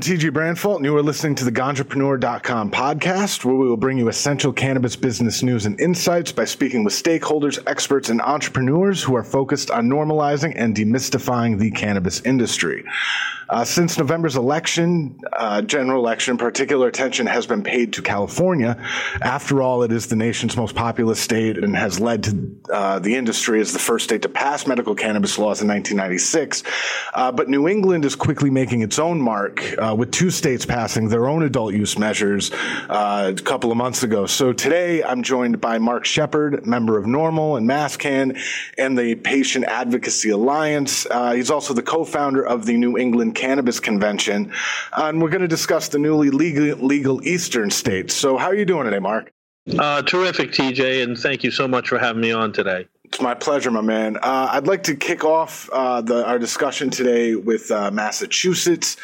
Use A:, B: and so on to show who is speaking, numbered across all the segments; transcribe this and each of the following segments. A: I'm TG Branfalt, and you are listening to the Ganjapreneur.com podcast, where we will bring you essential cannabis business news and insights by speaking with stakeholders, experts, and entrepreneurs who are focused on normalizing and demystifying the cannabis industry. Uh, since November's election, uh, general election, particular attention has been paid to California. After all, it is the nation's most populous state and has led to uh, the industry as the first state to pass medical cannabis laws in 1996. Uh, but New England is quickly making its own mark, uh, with two states passing their own adult use measures a couple of months ago. So today, I'm joined by Marc Shepard, member of NORML and MassCann, and the Patient Advocacy Alliance. he's also the co-founder of the New England Cannabis Convention, and we're going to discuss the newly legal, legal Eastern states. So, how are you doing today, Marc?
B: Uh, terrific, TJ, and thank you so much for having me on today.
A: It's my pleasure, my man. Uh, I'd like to kick off uh, the, our discussion today with uh, Massachusetts.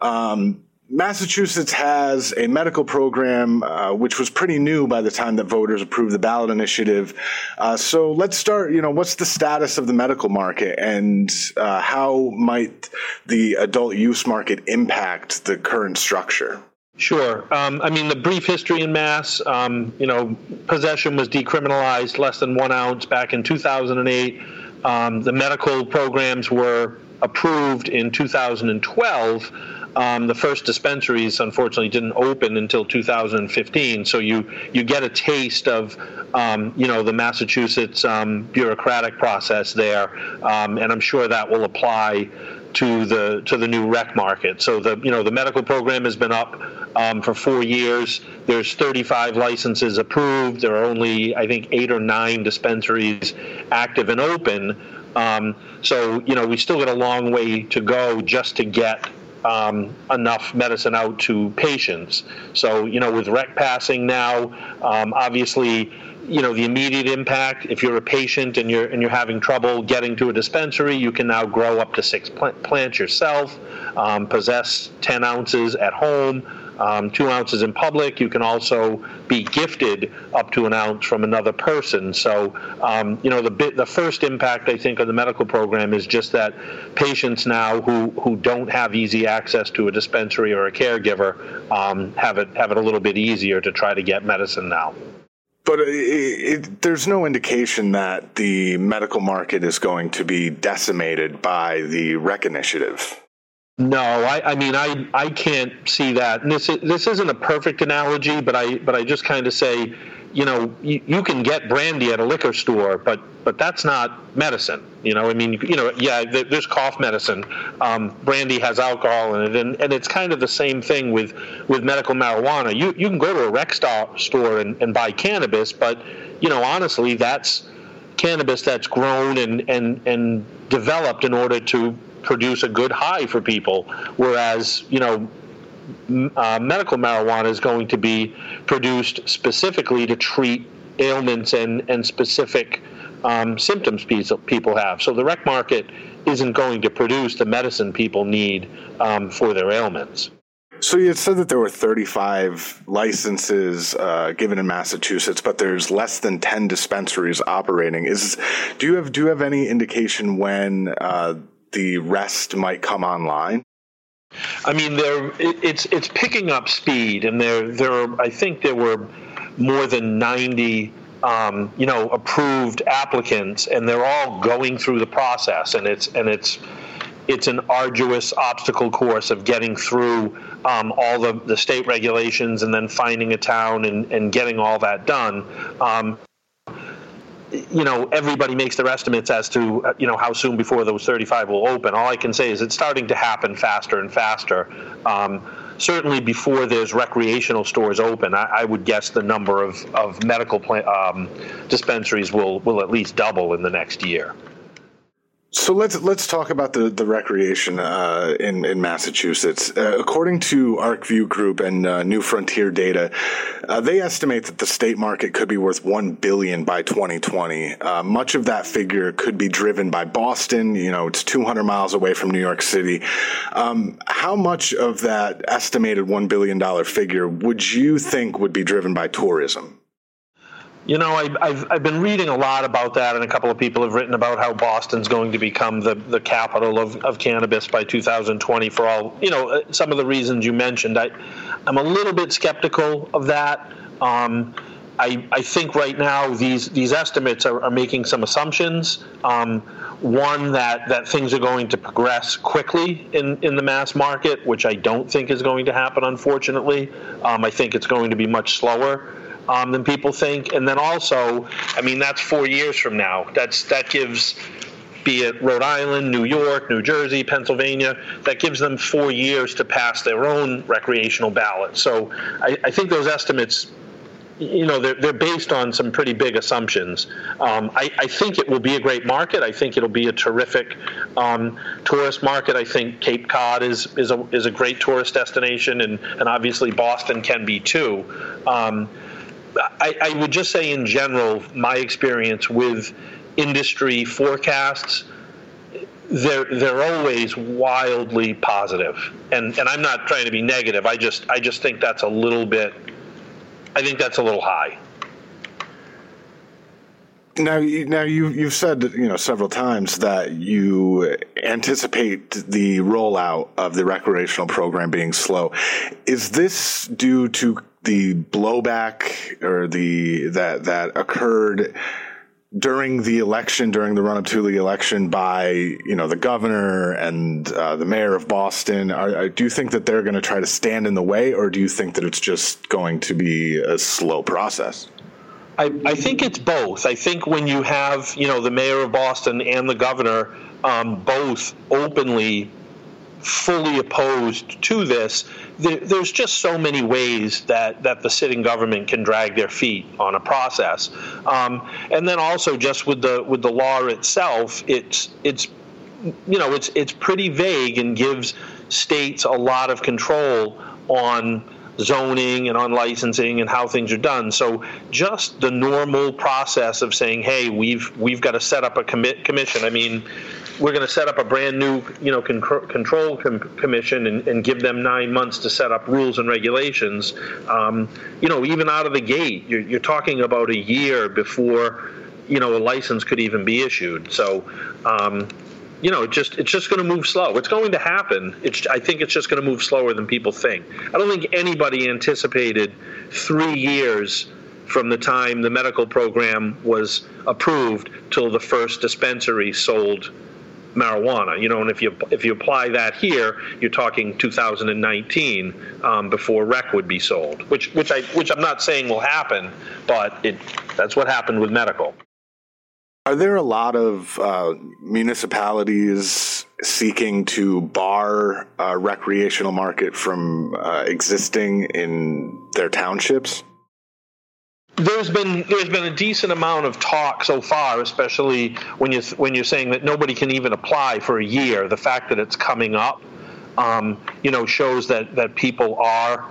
A: Um, Massachusetts has a medical program uh, which was pretty new by the time that voters approved the ballot initiative. Uh, so let's start. You know, what's the status of the medical market, and uh, how might the adult use market impact the current structure?
B: Sure. Um, I mean, the brief history in Mass, um, you know, possession was decriminalized less than one ounce back in 2008. Um, the medical programs were approved in 2012. Um, the first dispensaries, unfortunately, didn't open until 2015. So you you get a taste of um, you know the Massachusetts um, bureaucratic process there, um, and I'm sure that will apply to the to the new rec market. So the you know the medical program has been up um, for four years. There's 35 licenses approved. There are only I think eight or nine dispensaries active and open. Um, so you know we still got a long way to go just to get um, enough medicine out to patients. So, you know, with rec passing now, um, obviously, you know the immediate impact if you're a patient and you're and you're having trouble getting to a dispensary you can now grow up to six plants yourself um, possess 10 ounces at home um, two ounces in public. You can also be gifted up to an ounce from another person. So, um, you know, the bit, the first impact I think of the medical program is just that patients now who who don't have easy access to a dispensary or a caregiver um, have it have it a little bit easier to try to get medicine now.
A: But it, it, there's no indication that the medical market is going to be decimated by the REC initiative.
B: No, I, I, mean I I can't see that. And this is, this isn't a perfect analogy, but I but I just kind of say, you know, you, you, can get brandy at a liquor store, but but that's not medicine. You know, I mean, you know, yeah, there's cough medicine. Um, brandy has alcohol in it, and, and it's kind of the same thing with with medical marijuana. You you can go to a rec store and, and buy cannabis, but you know, honestly, that's cannabis that's grown and and and developed in order to produce a good high for people, whereas you know uh, medical marijuana is going to be produced specifically to treat ailments and, and specific um, symptoms people have. So the rec market isn't going to produce the medicine people need um, for their ailments.
A: So you said that there were 35 licenses uh, given in Massachusetts, but there's less than 10 dispensaries operating. Is do you have do you have any indication when uh, the rest might come online?
B: I mean, there it's it's picking up speed, and there there I think there were more than ninety. Um, you know, approved applicants, and they're all going through the process, and it's and it's it's an arduous obstacle course of getting through um, all the, the state regulations and then finding a town and, and getting all that done. Um, you know, everybody makes their estimates as to, uh, you know, how soon before those 35 will open. All I can say is it's starting to happen faster and faster. Um, certainly before there's recreational stores open, I, I, would guess the number of, of medical plant, um, dispensaries will, will at least double in the next year.
A: So let's let's talk about the the recreation uh, in in Massachusetts. Uh, according to ArcView Group and uh, New Frontier data, uh, they estimate that the state market could be worth one billion by 2020. Uh, much of that figure could be driven by Boston. You know, it's 200 miles away from New York City. Um, how much of that estimated one billion dollar figure would you think would be driven by tourism?
B: You know, I, have I've been reading a lot about that, and a couple of people have written about how Boston's going to become the, the capital of, of cannabis by 2020 for all, you know, uh, some of the reasons you mentioned. I, I'm a little bit skeptical of that. Um, I, I think right now these, these estimates are, are making some assumptions. Um, one, that, that things are going to progress quickly in, in the mass market, which I don't think is going to happen, unfortunately. Um, I think it's going to be much slower um, than people think. And then also, I mean, that's four years from now. That's that gives, be it Rhode Island, New York, New Jersey, Pennsylvania, that gives them four years to pass their own recreational ballot. So I, I think those estimates. You know, they're, they're based on some pretty big assumptions. Um, I, I think it will be a great market. I think it'll be a terrific um, tourist market. I think Cape Cod is, is, a, is a great tourist destination, and, and obviously Boston can be too. Um, I, I would just say, in general, my experience with industry forecasts they're they're always wildly positive and and I'm not trying to be negative I just I just think that's a little bit I think that's a little high
A: now now you you've said you know several times that you anticipate the rollout of the recreational program being slow is this due to the blowback or the that that occurred during the election, during the run up to the election, by you know the governor and uh, the mayor of Boston, are, are, do you think that they're going to try to stand in the way, or do you think that it's just going to be a slow process?
B: I, I think it's both. I think when you have you know the mayor of Boston and the governor um, both openly, fully opposed to this, there, there's just so many ways that, that the sitting government can drag their feet on a process. Um, and then also just with the with the law itself, it's it's you know it's it's pretty vague and gives states a lot of control on zoning and on licensing and how things are done. So just the normal process of saying, "Hey, we've we've got to set up a commit commission." I mean, we're going to set up a brand new, you know, control com- commission and, and, give them nine months to set up rules and regulations. Um, you know, even out of the gate, you're, you're talking about a year before, you know, a license could even be issued. So, um, you know, it just it's just going to move slow. It's going to happen. It's I think it's just going to move slower than people think. I don't think anybody anticipated three years from the time the medical program was approved till the first dispensary sold marijuana. You know, and if you if you apply that here, you're talking 2019 um, before rec would be sold, which which I which I'm not saying will happen, but it that's what happened with medical.
A: Are there a lot of uh, municipalities seeking to bar a recreational market from uh, existing in their townships?
B: there's been there's been a decent amount of talk so far, especially when you when you're saying that nobody can even apply for a year. The fact that it's coming up, um, you know, shows that that people are,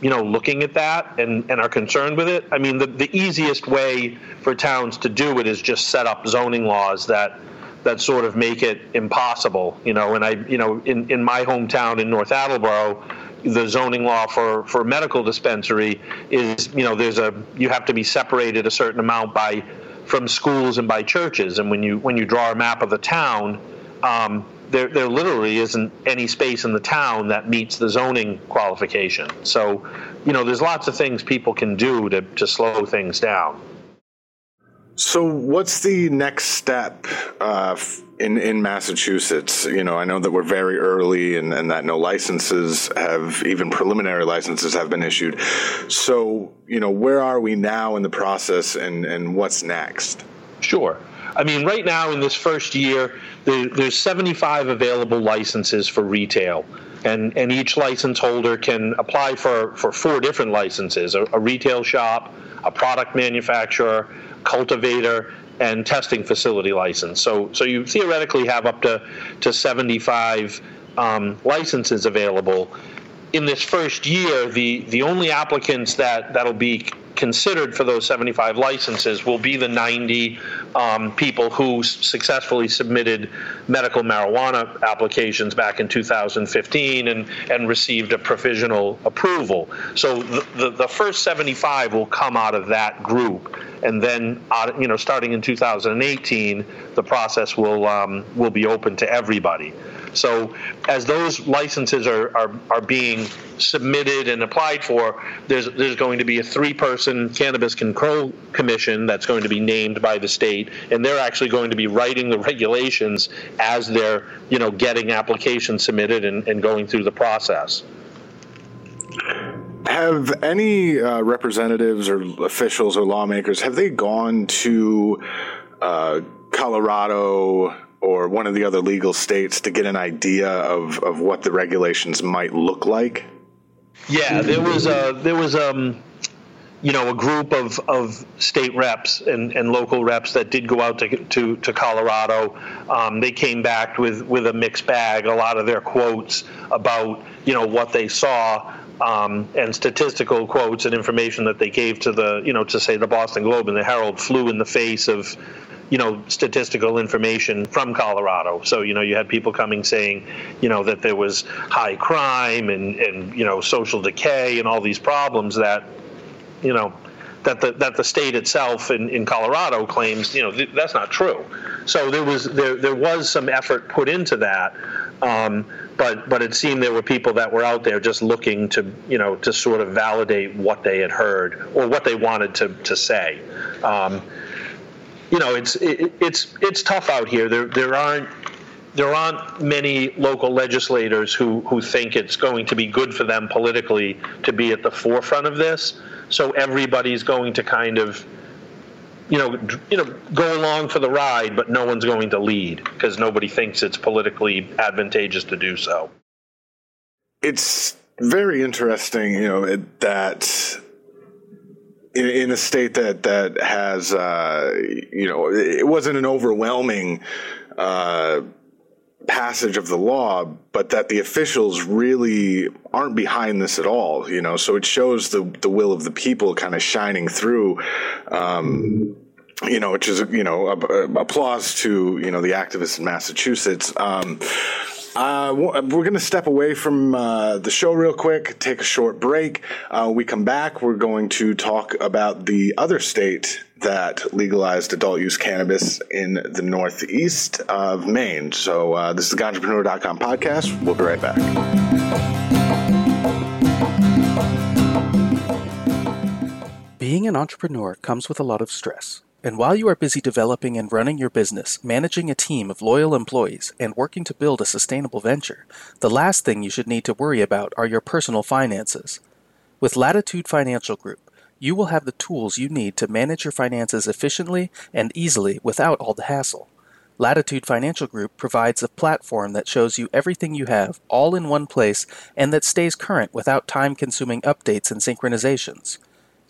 B: you know, looking at that and and are concerned with it. I mean, the the easiest way for towns to do it is just set up zoning laws that that sort of make it impossible, you know. And I, you know, in in my hometown in North Attleboro the zoning law for, for medical dispensary is, you know, there's a you have to be separated a certain amount by from schools and by churches. And when you when you draw a map of the town, um, there there literally isn't any space in the town that meets the zoning qualification. So, you know, there's lots of things people can do to to slow things down.
A: So, what's the next step uh, in in Massachusetts? You know, I know that we're very early, and, and that no licenses have even preliminary licenses have been issued. So, you know, where are we now in the process, and and what's next?
B: Sure. I mean, right now in this first year, there, there's 75 available licenses for retail. And, and each license holder can apply for, for four different licenses a, a retail shop, a product manufacturer, cultivator, and testing facility license. So, so you theoretically have up to, to 75 um, licenses available. In this first year, the, the only applicants that, that'll be considered for those 75 licenses will be the 90 um, people who successfully submitted medical marijuana applications back in 2015 and, and received a provisional approval. So the, the, the first 75 will come out of that group. And then, uh, you know, starting in 2018, the process will um, will be open to everybody. So as those licenses are, are, are being submitted and applied for, there's there's going to be a three-person cannabis control commission that's going to be named by the state, and they're actually going to be writing the regulations as they're you know getting applications submitted and, and going through the process.
A: Have any uh, representatives or officials or lawmakers have they gone to uh, Colorado? or one of the other legal states to get an idea of, of what the regulations might look like?
B: Yeah, there was a, there was um, you know a group of, of state reps and, and local reps that did go out to to, to Colorado. Um, they came back with, with a mixed bag. A lot of their quotes about you know what they saw um, and statistical quotes and information that they gave to the you know to say the Boston Globe and the Herald flew in the face of you know, statistical information from Colorado. So, you know, you had people coming saying, you know, that there was high crime and, and you know, social decay and all these problems that, you know, that the that the state itself in, in Colorado claims, you know, th- that's not true. So there was there there was some effort put into that, um, but but it seemed there were people that were out there just looking to you know to sort of validate what they had heard or what they wanted to to say. Um, you know, it's it, it's it's tough out here. There there aren't there aren't many local legislators who, who think it's going to be good for them politically to be at the forefront of this. So everybody's going to kind of, you know, you know, go along for the ride, but no one's going to lead because nobody thinks it's politically advantageous to do so.
A: It's very interesting, you know, that in, in, a state that that has uh, you know it wasn't an overwhelming uh, passage of the law, but that the officials really aren't behind this at all. You know, so it shows the the will of the people kind of shining through. Um, you know, which is you know applause to you know the activists in Massachusetts. Um, uh, we're uh, going to step away from uh, the show real quick, take a short break. Uh, we come back, we're going to talk about the other state that legalized adult use cannabis in the northeast of Maine. So, uh, this is the Ganjapreneur.com podcast. We'll be right back.
C: Being an entrepreneur comes with a lot of stress and while you are busy developing and running your business, managing a team of loyal employees, and working to build a sustainable venture, the last thing you should need to worry about are your personal finances. With Latitude Financial Group, you will have the tools you need to manage your finances efficiently and easily without all the hassle. Latitude Financial Group provides a platform that shows you everything you have all in one place and that stays current without time consuming updates and synchronizations.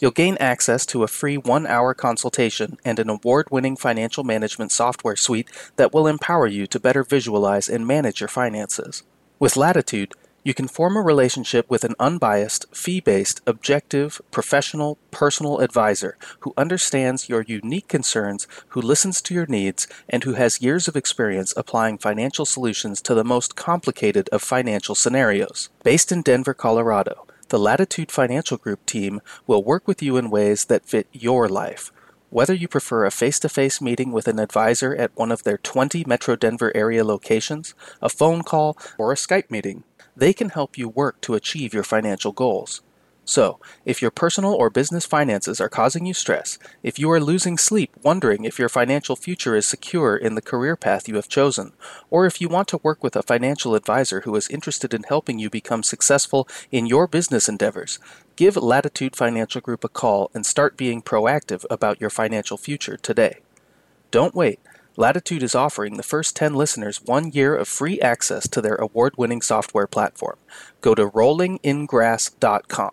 C: You'll gain access to a free one hour consultation and an award winning financial management software suite that will empower you to better visualize and manage your finances. With Latitude, you can form a relationship with an unbiased, fee based, objective, professional, personal advisor who understands your unique concerns, who listens to your needs, and who has years of experience applying financial solutions to the most complicated of financial scenarios. Based in Denver, Colorado, the Latitude Financial Group team will work with you in ways that fit your life. Whether you prefer a face to face meeting with an advisor at one of their 20 Metro Denver area locations, a phone call, or a Skype meeting, they can help you work to achieve your financial goals. So, if your personal or business finances are causing you stress, if you are losing sleep wondering if your financial future is secure in the career path you have chosen, or if you want to work with a financial advisor who is interested in helping you become successful in your business endeavors, give Latitude Financial Group a call and start being proactive about your financial future today. Don't wait. Latitude is offering the first 10 listeners one year of free access to their award winning software platform. Go to rollingingrass.com.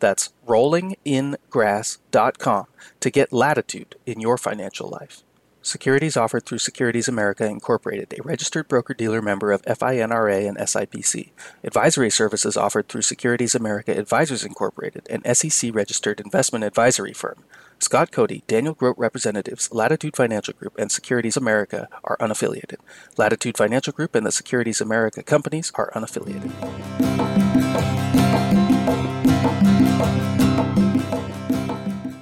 C: That's rollingingrass.com to get latitude in your financial life. Securities offered through Securities America Incorporated, a registered broker dealer member of FINRA and SIPC. Advisory services offered through Securities America Advisors Incorporated, an SEC registered investment advisory firm. Scott Cody, Daniel Grote representatives, Latitude Financial Group, and Securities America are unaffiliated. Latitude Financial Group and the Securities America companies are unaffiliated.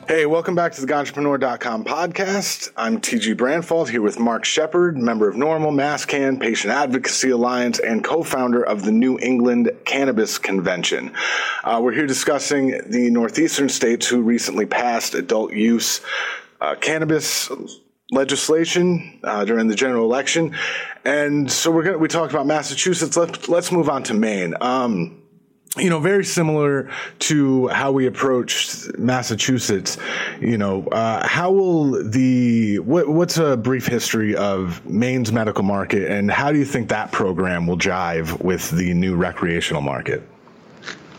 A: Hey, welcome back to the Ganjapreneur.com podcast. I'm TG Branfalt here with Marc Shepard, member of NORML, MassCann, Patient Advocacy Alliance, and co founder of the New England Cannabis Convention. Uh, we're here discussing the Northeastern states who recently passed adult use uh, cannabis legislation uh, during the general election. And so we're gonna, we talked about Massachusetts. Let's, let's move on to Maine. Um, you know, very similar to how we approached Massachusetts. You know, uh, how will the what, what's a brief history of Maine's medical market, and how do you think that program will jive with the new recreational market?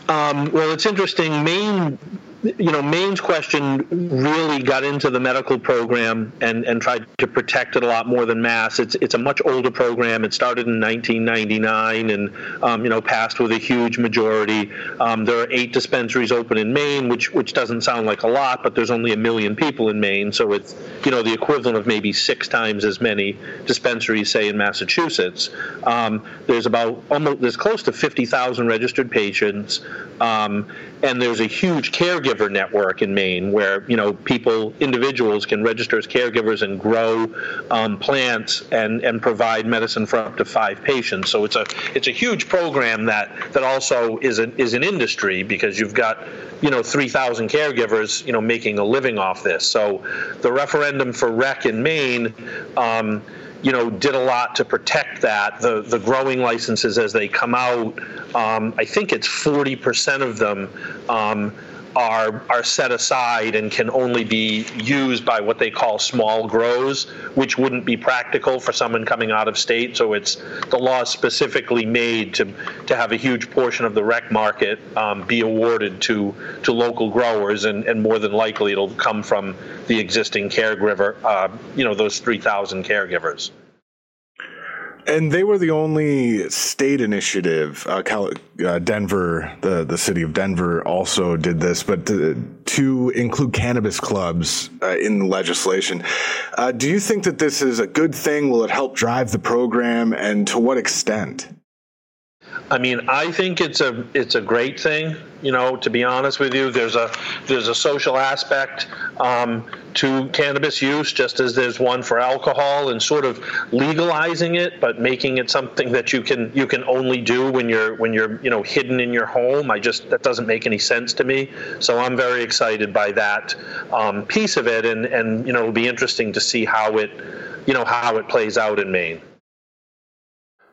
B: Um, well, it's interesting. Maine you know, Maine's question really got into the medical program and, and tried to protect it a lot more than Mass. It's it's a much older program. It started in 1999 and um, you know passed with a huge majority. Um, there are eight dispensaries open in Maine, which which doesn't sound like a lot, but there's only a million people in Maine, so it's you know the equivalent of maybe six times as many dispensaries, say in Massachusetts. Um, there's about almost there's close to 50,000 registered patients, um, and there's a huge caregiver caregiver network in Maine, where you know people, individuals, can register as caregivers and grow um, plants and and provide medicine for up to five patients. So it's a it's a huge program that that also is an is an industry because you've got you know 3,000 caregivers you know making a living off this. So the referendum for rec in Maine. Um, you know, did a lot to protect that. The the growing licenses as they come out, um, I think it's 40% of them um, are are set aside and can only be used by what they call small grows, which wouldn't be practical for someone coming out of state. So it's the law specifically made to to have a huge portion of the rec market um, be awarded to to local growers, and, and more than likely it'll come from the existing caregiver, uh, you know, those 3,000 caregivers
A: and they were the only state initiative. Uh, Cal- uh, Denver, the, the city of Denver, also did this, but to, to include cannabis clubs uh, in the legislation. Uh, do you think that this is a good thing? Will it help drive the program, and to what extent?
B: I mean, I think it's a it's a great thing you know, to be honest with you, there's a there's a social aspect um, to cannabis use, just as there's one for alcohol, and sort of legalizing it, but making it something that you can you can only do when you're when you're you know hidden in your home. I just that doesn't make any sense to me. So I'm very excited by that um, piece of it, and and you know it'll be interesting to see how it you know how it plays out in Maine.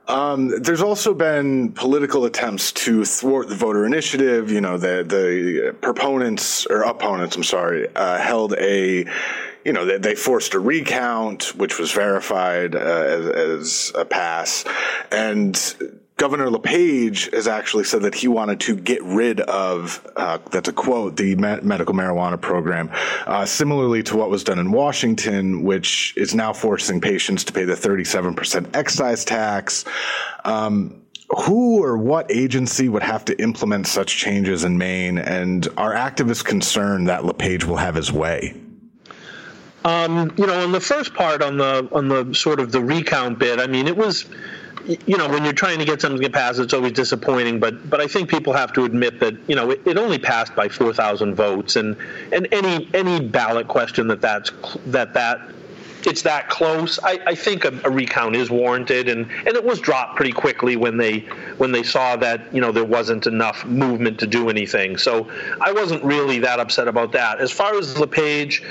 A: Um, there's also been political attempts to thwart the voter initiative. You know, the the proponents or opponents, I'm sorry, uh, held a you know, they, they, forced a recount, which was verified uh, as, as, a pass. And Governor LePage has actually said that he wanted to get rid of, uh, that's a quote, the medical marijuana program, uh, similarly to what was done in Washington, which is now forcing patients to pay the 37% excise tax. Um, who or what agency would have to implement such changes in Maine? And are activists concerned that LePage will have his way?
B: Um, you know, on the first part, on the on the sort of the recount bit, I mean, it was you know, when you're trying to get something to pass, it's always disappointing. But but I think people have to admit that you know it, it only passed by 4,000 votes, and and any any ballot question that that's that that it's that close. I, I think a, a, recount is warranted, and, and it was dropped pretty quickly when they when they saw that you know there wasn't enough movement to do anything. So I wasn't really that upset about that. As far as LePage,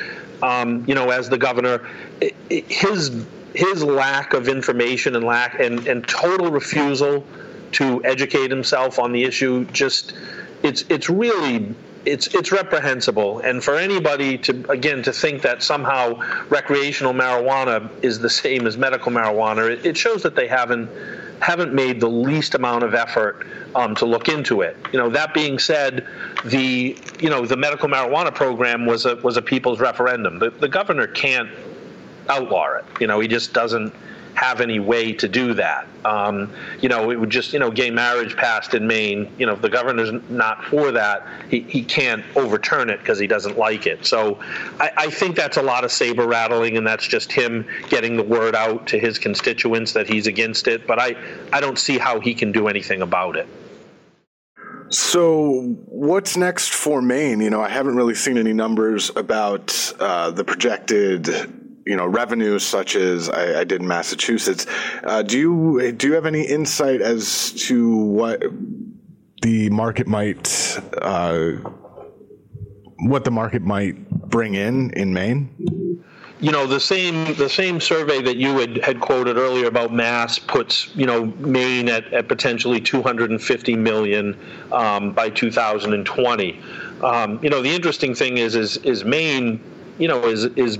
B: um, you know, as the governor, it, it, his his lack of information and lack and, and total refusal to educate himself on the issue just it's it's really it's it's reprehensible and for anybody to again to think that somehow recreational marijuana is the same as medical marijuana it, it shows that they haven't haven't made the least amount of effort um, to look into it. You know, that being said, the you know the medical marijuana program was a was a people's referendum. The, the governor can't outlaw it. You know, he just doesn't have any way to do that. Um, you know, it would just, you know, gay marriage passed in Maine. You know, if the governor's not for that, he, he can't overturn it because he doesn't like it. So I, I think that's a lot of saber rattling, and that's just him getting the word out to his constituents that he's against it. But I, I don't see how he can do anything about it.
A: So, what's next for Maine? You know, I haven't really seen any numbers about uh, the projected you know revenues such as I, I did in Massachusetts. Uh, do you do you have any insight as to what the market might uh, what the market might bring in in Maine?
B: you know the same the same survey that you had, had quoted earlier about mass puts you know Maine at, at potentially 250 million um, by 2020. Um, you know the interesting thing is is is Maine you know is is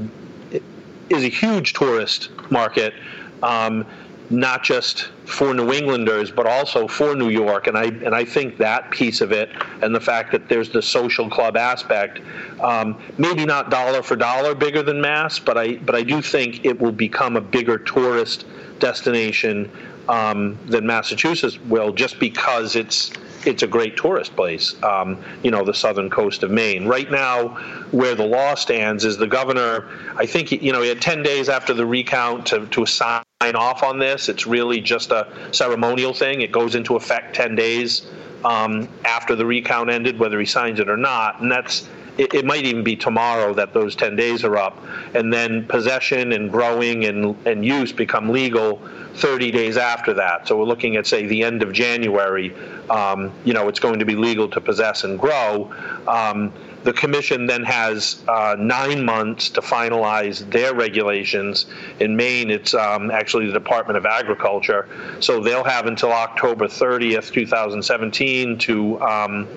B: is a huge tourist market. Um, not just for New Englanders, but also for New York. And I and I think that piece of it, and the fact that there's the social club aspect, um, maybe not dollar for dollar bigger than Mass, but I but I do think it will become a bigger tourist destination um, than Massachusetts will, just because it's it's a great tourist place. Um, you know, the southern coast of Maine. Right now, where the law stands is the governor. I think you know he had ten days after the recount to to sign off on this. It's really just a ceremonial thing. It goes into effect ten days um, after the recount ended, whether he signs it or not, and that's it, it, might even be tomorrow that those 10 days are up. And then possession and growing and, and use become legal 30 days after that. So we're looking at, say, the end of January. Um, you know, it's going to be legal to possess and grow. Um, the commission then has uh, nine months to finalize their regulations. In Maine, it's um, actually the Department of Agriculture. So they'll have until October 30th, 2017 to um,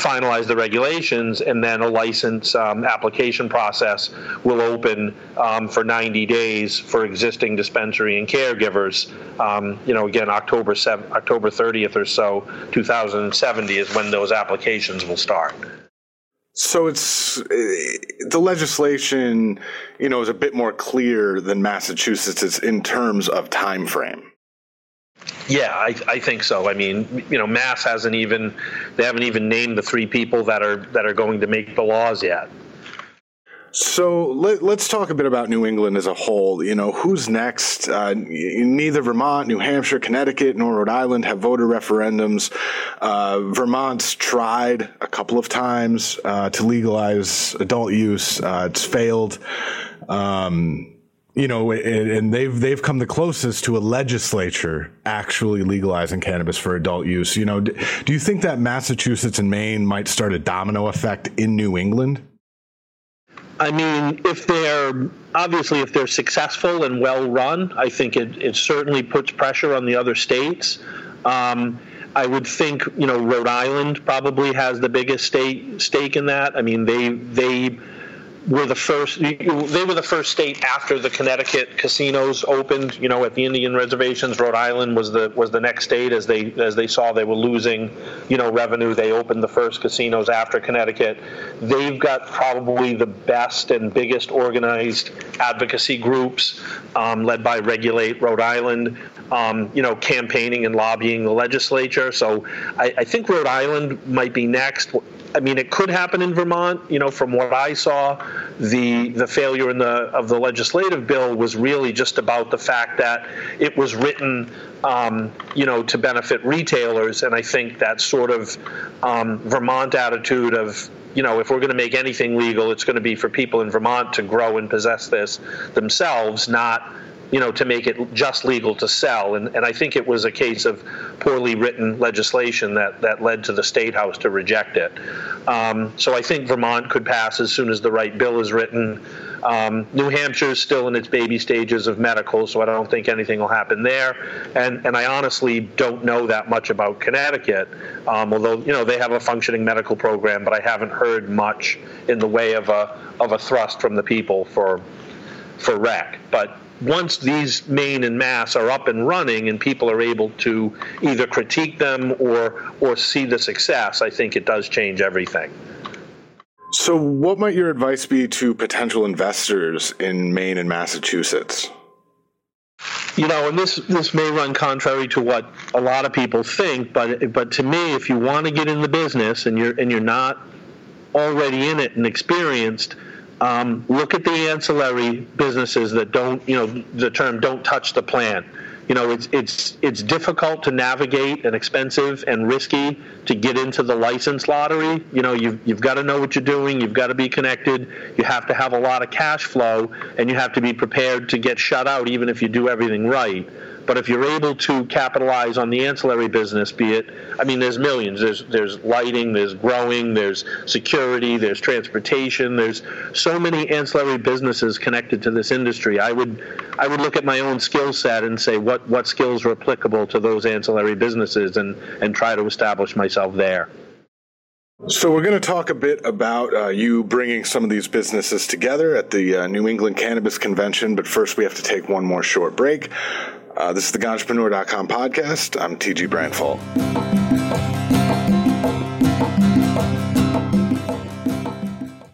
B: finalize the regulations, and then a license um, application process will open um, for 90 days for existing dispensary and caregivers. Um, you know, again, October 7, October 30th or so, 2070 is when those applications will start.
A: So it's eh, the legislation, you know, is a bit more clear than Massachusetts in terms of time frame.
B: Yeah, I, I think so. I mean, you know, Mass hasn't even they haven't even named the three people that are that are going to make the laws yet.
A: So let, us talk a bit about New England as a whole. You know, who's next? Uh, neither Vermont, New Hampshire, Connecticut, nor Rhode Island have voter referendums. Uh, Vermont's tried a couple of times uh, to legalize adult use. Uh, it's failed. Um, you know, and they've they've come the closest to a legislature actually legalizing cannabis for adult use. You know, do, you think that Massachusetts and Maine might start a domino effect in New England?
B: I mean, if they're obviously if they're successful and well run, I think it, it certainly puts pressure on the other states. Um, I would think you know Rhode Island probably has the biggest stake stake in that. I mean, they they were the first they were the first state after the Connecticut casinos opened you know at the Indian reservations Rhode Island was the was the next state as they as they saw they were losing you know revenue they opened the first casinos after Connecticut they've got probably the best and biggest organized advocacy groups um, led by regulate Rhode Island um, you know campaigning and lobbying the legislature so I, I think Rhode Island might be next I mean, it could happen in Vermont. You know, from what I saw, the the failure in the of the legislative bill was really just about the fact that it was written, um, you know, to benefit retailers, and I think that sort of um, Vermont attitude of you know, if we're going to make anything legal, it's going to be for people in Vermont to grow and possess this themselves, not you know, to make it just legal to sell. And, and I think it was a case of poorly written legislation that, that led to the State House to reject it. Um, so I think Vermont could pass as soon as the right bill is written. Um, New Hampshire is still in its baby stages of medical, so I don't think anything will happen there. And, and I honestly don't know that much about Connecticut, um, although, you know, they have a functioning medical program, but I haven't heard much in the way of a, of a thrust from the people for, for rec. But once these Maine and mass are up and running and people are able to either critique them or or see the success, I think it does change everything.
A: So, what might your advice be to potential investors in Maine and Massachusetts?
B: You know, and this this may run contrary to what a lot of people think, but but to me, if you want to get in the business and you're and you're not already in it and experienced, um, look at the ancillary businesses that don't, you know, the term "don't touch the plan." You know, it's it's it's difficult to navigate and expensive and risky to get into the license lottery. You know, you've you've got to know what you're doing. You've got to be connected. You have to have a lot of cash flow, and you have to be prepared to get shut out, even if you do everything right. But if you're able to capitalize on the ancillary business, be it, I mean, there's millions. There's there's lighting, there's growing, there's security, there's transportation. There's so many ancillary businesses connected to this industry. I would I would look at my own skill set and say what what skills are applicable to those ancillary businesses and and try to establish myself there.
A: So we're going to talk a bit about uh, you bringing some of these businesses together at the uh, New England Cannabis Convention, but first we have to take one more short break. Uh, this is the Ganjapreneur.com podcast. I'm TG Branfalt.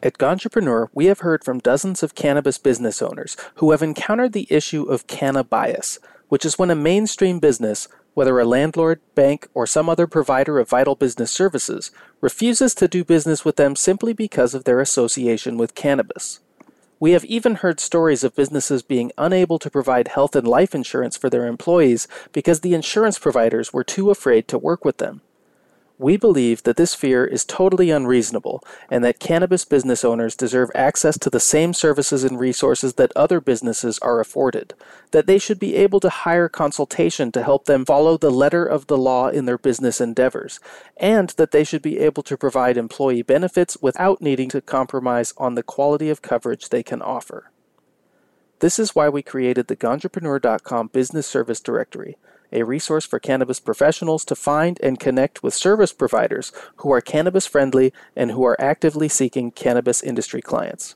C: At Ganjapreneur, we have heard from dozens of cannabis business owners who have encountered the issue of canna bias, which is when a mainstream business, whether a landlord, bank, or some other provider of vital business services, refuses to do business with them simply because of their association with cannabis. We have even heard stories of businesses being unable to provide health and life insurance for their employees because the insurance providers were too afraid to work with them. We believe that this fear is totally unreasonable and that cannabis business owners deserve access to the same services and resources that other businesses are afforded, that they should be able to hire consultation to help them follow the letter of the law in their business endeavors, and that they should be able to provide employee benefits without needing to compromise on the quality of coverage they can offer. This is why we created the Ganjapreneur.com Business Service Directory a resource for cannabis professionals to find and connect with service providers who are cannabis friendly and who are actively seeking cannabis industry clients.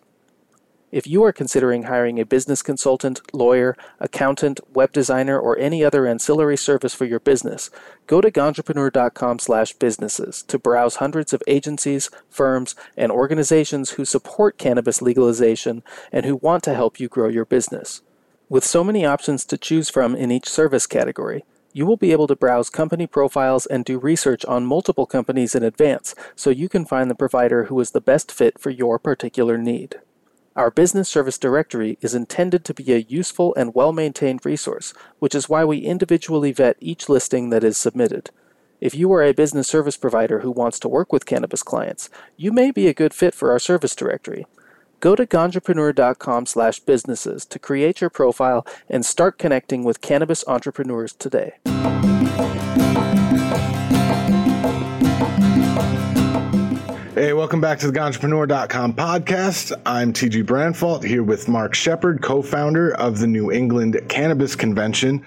C: If you are considering hiring a business consultant, lawyer, accountant, web designer, or any other ancillary service for your business, go to ganjapreneurcom businesses to browse hundreds of agencies, firms, and organizations who support cannabis legalization and who want to help you grow your business. With so many options to choose from in each service category, you will be able to browse company profiles and do research on multiple companies in advance so you can find the provider who is the best fit for your particular need. Our Business Service Directory is intended to be a useful and well maintained resource, which is why we individually vet each listing that is submitted. If you are a business service provider who wants to work with cannabis clients, you may be a good fit for our service directory. Go to ganjapreneur.com slash businesses to create your profile and start connecting with cannabis entrepreneurs today.
A: Hey, welcome back to the Ganjapreneur.com podcast. I'm TG Branfalt here with Marc Shepard, co founder of the New England Cannabis Convention.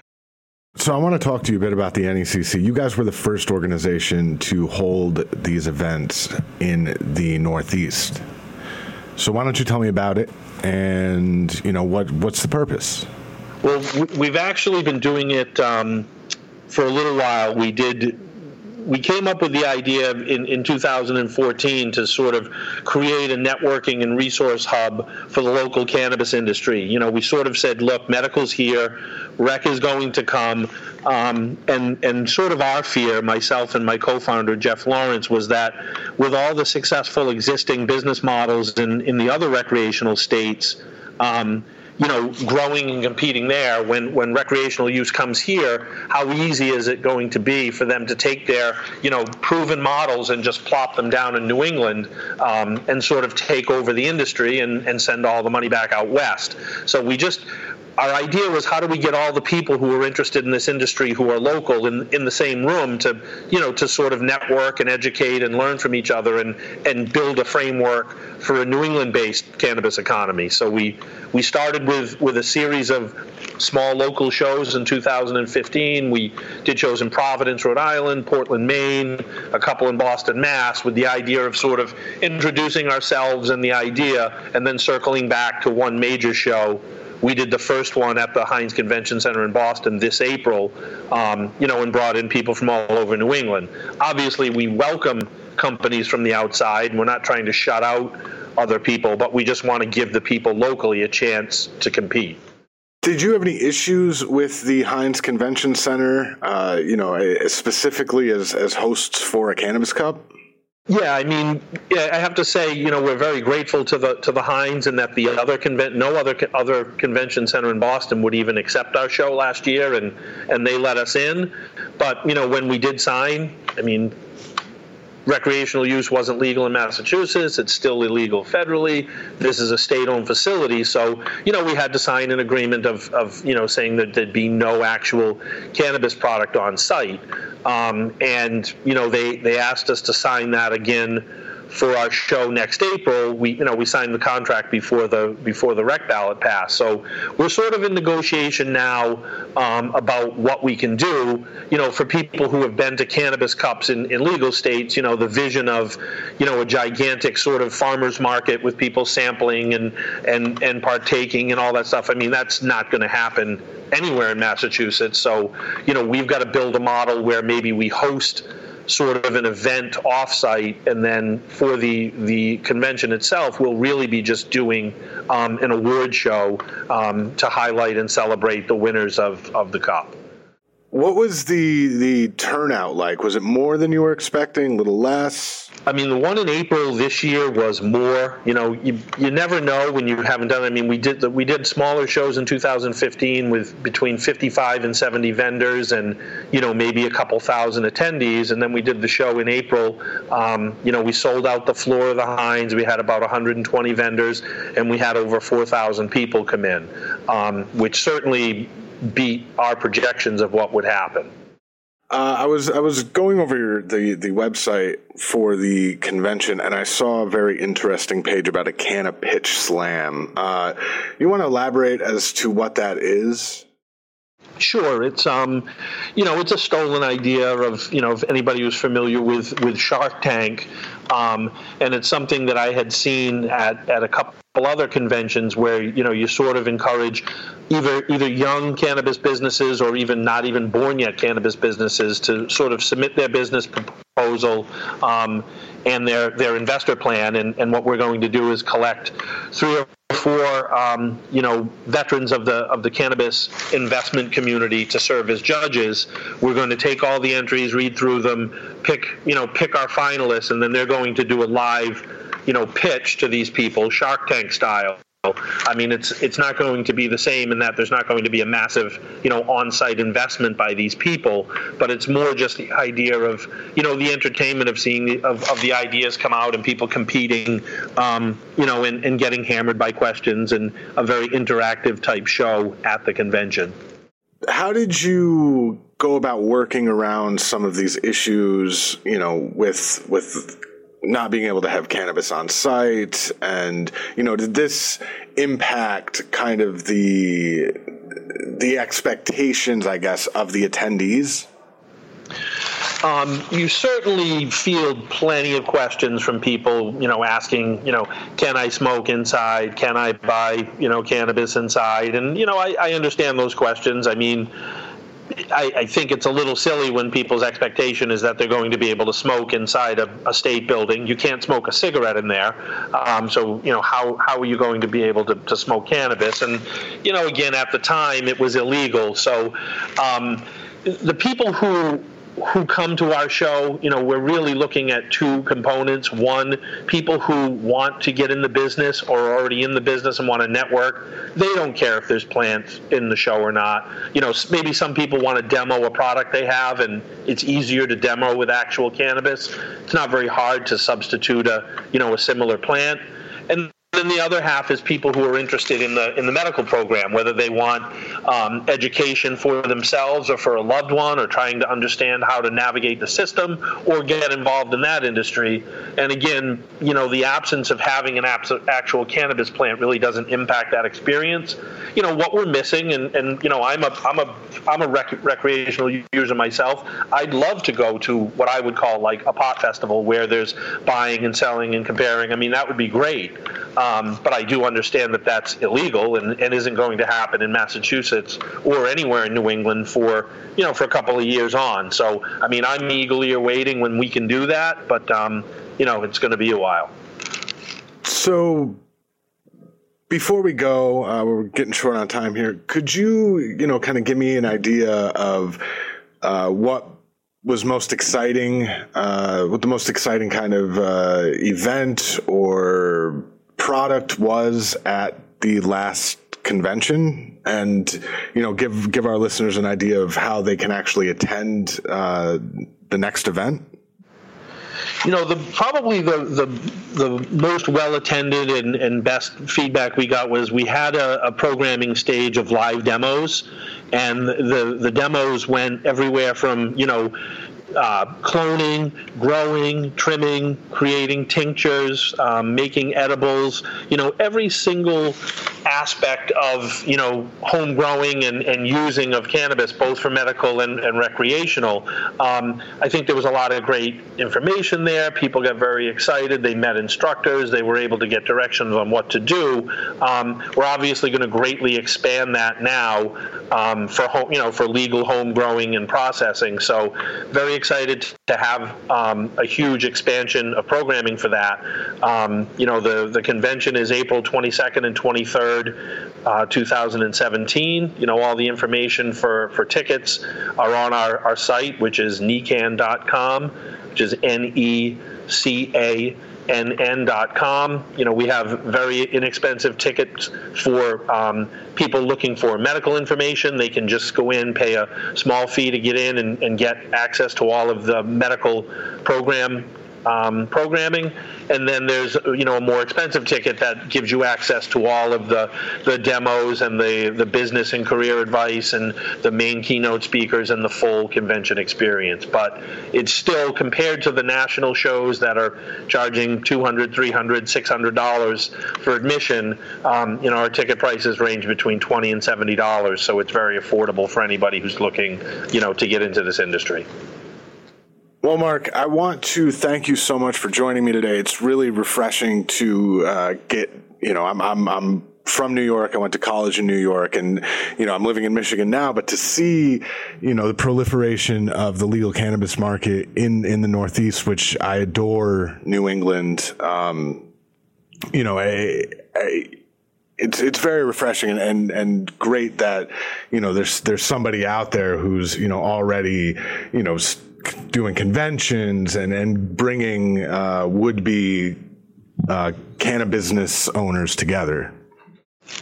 A: So, I want to talk to you a bit about the NECC. You guys were the first organization to hold these events in the Northeast. So why don't you tell me about it, and you know what what's the purpose?
B: Well, we've actually been doing it um, for a little while. We did we came up with the idea in, in 2014 to sort of create a networking and resource hub for the local cannabis industry. You know, we sort of said, look, medical's here, rec is going to come. Um, and, and sort of our fear, myself and my co founder, Jeff Lawrence, was that with all the successful existing business models in, in the other recreational states, um, you know, growing and competing there. When when recreational use comes here, how easy is it going to be for them to take their you know proven models and just plop them down in New England um, and sort of take over the industry and, and send all the money back out west? So we just our idea was how do we get all the people who are interested in this industry who are local in, in the same room to you know to sort of network and educate and learn from each other and and build a framework for a New England based cannabis economy so we we started with with a series of small local shows in 2015 we did shows in Providence Rhode Island Portland Maine a couple in Boston Mass with the idea of sort of introducing ourselves and the idea and then circling back to one major show we did the first one at the Hynes Convention Center in Boston this April, um, you know, and brought in people from all over New England. Obviously, we welcome companies from the outside. And we're not trying to shut out other people, but we just want to give the people locally a chance to compete.
A: Did you have any issues with the Hynes Convention Center, uh, you know, specifically as, as hosts for a Cannabis Cup?
B: Yeah, I mean, yeah, I have to say, you know, we're very grateful to the to the Hynes and that the other convent, no other other convention center in Boston would even accept our show last year, and and they let us in. But you know, when we did sign, I mean, recreational use wasn't legal in Massachusetts. It's still illegal federally. This is a state-owned facility, so you know we had to sign an agreement of, of you know saying that there'd be no actual cannabis product on site. Um, and you know they they asked us to sign that again for our show next April, we you know we signed the contract before the before the rec ballot passed. So we're sort of in negotiation now um, about what we can do. You know, for people who have been to cannabis cups in, in legal states, you know, the vision of you know a gigantic sort of farmers market with people sampling and and and partaking and all that stuff. I mean, that's not going to happen anywhere in Massachusetts. So you know, we've got to build a model where maybe we host sort of an event offsite, and then for the the convention itself, we'll really be just doing um, an award show um, to highlight and celebrate the winners of of the cup.
A: What was the the turnout like? Was it more than you were expecting? A little less?
B: I mean, the one in April this year was more. You know, you, you never know when you haven't done. It. I mean, we did the, we did smaller shows in 2015 with between 55 and 70 vendors, and you know maybe a couple thousand attendees. And then we did the show in April. Um, you know, we sold out the floor of the Hynes. We had about 120 vendors, and we had over 4,000 people come in, um, which certainly beat our projections of what would happen.
A: Uh, I was I was going over the the website for the convention, and I saw a very interesting page about a can of pitch slam. Uh, you want to elaborate as to what that is?
B: Sure, it's um, you know, it's a stolen idea of you know, of anybody who's familiar with with Shark Tank, um, and it's something that I had seen at at a couple other conventions where you know you sort of encourage either either young cannabis businesses or even not even born yet cannabis businesses to sort of submit their business proposal um, and their their investor plan, and and what we're going to do is collect three or for um, you know veterans of the of the cannabis investment community to serve as judges. We're going to take all the entries, read through them, pick you know pick our finalists, and then they're going to do a live you know pitch to these people, Shark Tank style, I mean, it's it's not going to be the same in that there's not going to be a massive, you know, on-site investment by these people, but it's more just the idea of, you know, the entertainment of seeing the, of, of the ideas come out and people competing, um, you know, and, and getting hammered by questions and a very interactive type show at the convention.
A: How did you go about working around some of these issues, you know, with with not being able to have cannabis on site, and you know, did this impact kind of the the expectations, I guess, of the attendees?
B: Um, you certainly field plenty of questions from people, you know, asking, you know, can I smoke inside? Can I buy, you know, cannabis inside? And you know, I, I understand those questions. I mean, I, I, think it's a little silly when people's expectation is that they're going to be able to smoke inside a, a state building. You can't smoke a cigarette in there. Um, so, you know, how, how are you going to be able to, to smoke cannabis? And, you know, again, at the time, it was illegal. So um, the people who who come to our show, you know, we're really looking at two components. One, people who want to get in the business or are already in the business and want to network. They don't care if there's plants in the show or not. You know, maybe some people want to demo a product they have and it's easier to demo with actual cannabis. It's not very hard to substitute a, you know, a similar plant. And then the other half is people who are interested in the in the medical program, whether they want um, education for themselves or for a loved one, or trying to understand how to navigate the system, or get involved in that industry. And again, you know, the absence of having an abs- actual cannabis plant really doesn't impact that experience. You know what we're missing, and, and you know, I'm a I'm a I'm a rec- recreational user myself. I'd love to go to what I would call like a pot festival where there's buying and selling and comparing. I mean, that would be great. Um, but I do understand that that's illegal and, and isn't going to happen in Massachusetts or anywhere in New England for you know for a couple of years on. So I mean, I'm eagerly awaiting when we can do that, but um, you know, it's going to be a while.
A: So before we go, uh, we're getting short on time here. Could you, you know, kind of give me an idea of uh, what was most exciting, uh, what the most exciting kind of uh, event or product was at the last convention and you know give give our listeners an idea of how they can actually attend uh, the next event
B: you know the probably the the, the most well attended and, and best feedback we got was we had a, a, programming stage of live demos and the the demos went everywhere from you know uh, cloning, growing, trimming, creating tinctures, um, making edibles. You know, every single aspect of you know home growing and, and using of cannabis, both for medical and, and recreational. Um, I think there was a lot of great information there. People got very excited. They met instructors. They were able to get directions on what to do. Um, we're obviously going to greatly expand that now um, for home, you know, for legal home growing and processing. So very excited to have um, a huge expansion of programming for that. Um, you know, the, the convention is April 22nd and 23rd, uh, 2017. You know, all the information for, for tickets are on our, our site, which is necann.com, which is N E C A nn.com. You know, we have very inexpensive tickets for um, people looking for medical information. They can just go in, pay a small fee to get in, and, and get access to all of the medical program um, programming, and then there's you know a more expensive ticket that gives you access to all of the the demos and the the business and career advice and the main keynote speakers and the full convention experience. But it's still compared to the national shows that are charging 200, 300, 600 dollars for admission. Um, you know our ticket prices range between 20 and 70 dollars, so it's very affordable for anybody who's looking you know to get into this industry.
A: Well, Marc, I want to thank you so much for joining me today. It's really refreshing to uh, get, you know, I'm, I'm, I'm from New York. I went to college in New York and, you know, I'm living in Michigan now, but to see, you know, the proliferation of the legal cannabis market in, in the Northeast, which I adore New England, um, you know, I, I, it's, it's very refreshing and, and, and great that, you know, there's, there's somebody out there who's, you know, already, you know, doing conventions and and bringing uh, would be uh, cannabis owners together.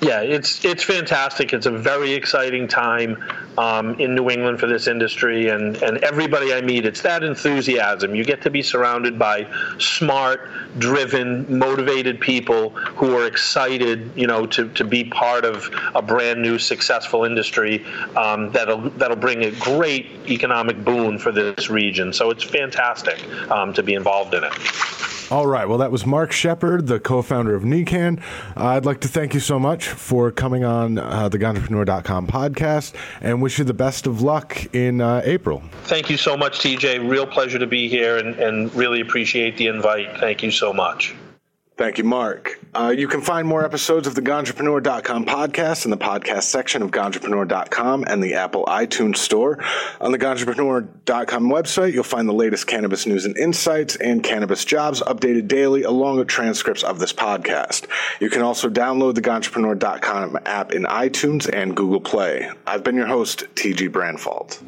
B: Yeah, it's it's fantastic. It's a very exciting time um, in New England for this industry, and and everybody I meet, it's that enthusiasm. You get to be surrounded by smart, driven, motivated people who are excited, you know, to, to be part of a brand new successful industry um, that'll that'll bring a great economic boon for this region. So it's fantastic um, to be involved in it. All right. Well, that was Marc Shepard, the co founder of NECANN. I'd like to thank you so much for coming on uh, the Ganjapreneur.com podcast and wish you the best of luck in uh, April. Thank you so much, TG. Real pleasure to be here and, and really appreciate the invite. Thank you so much. Thank you, Marc. Uh, you can find more episodes of the Ganjapreneur.com podcast in the podcast section of Ganjapreneur.com and the Apple iTunes Store. On the Ganjapreneur.com website, you'll find the latest cannabis news and insights and cannabis jobs updated daily, along with transcripts of this podcast. You can also download the Ganjapreneur.com app in iTunes and Google Play. I've been your host, TG Branfalt.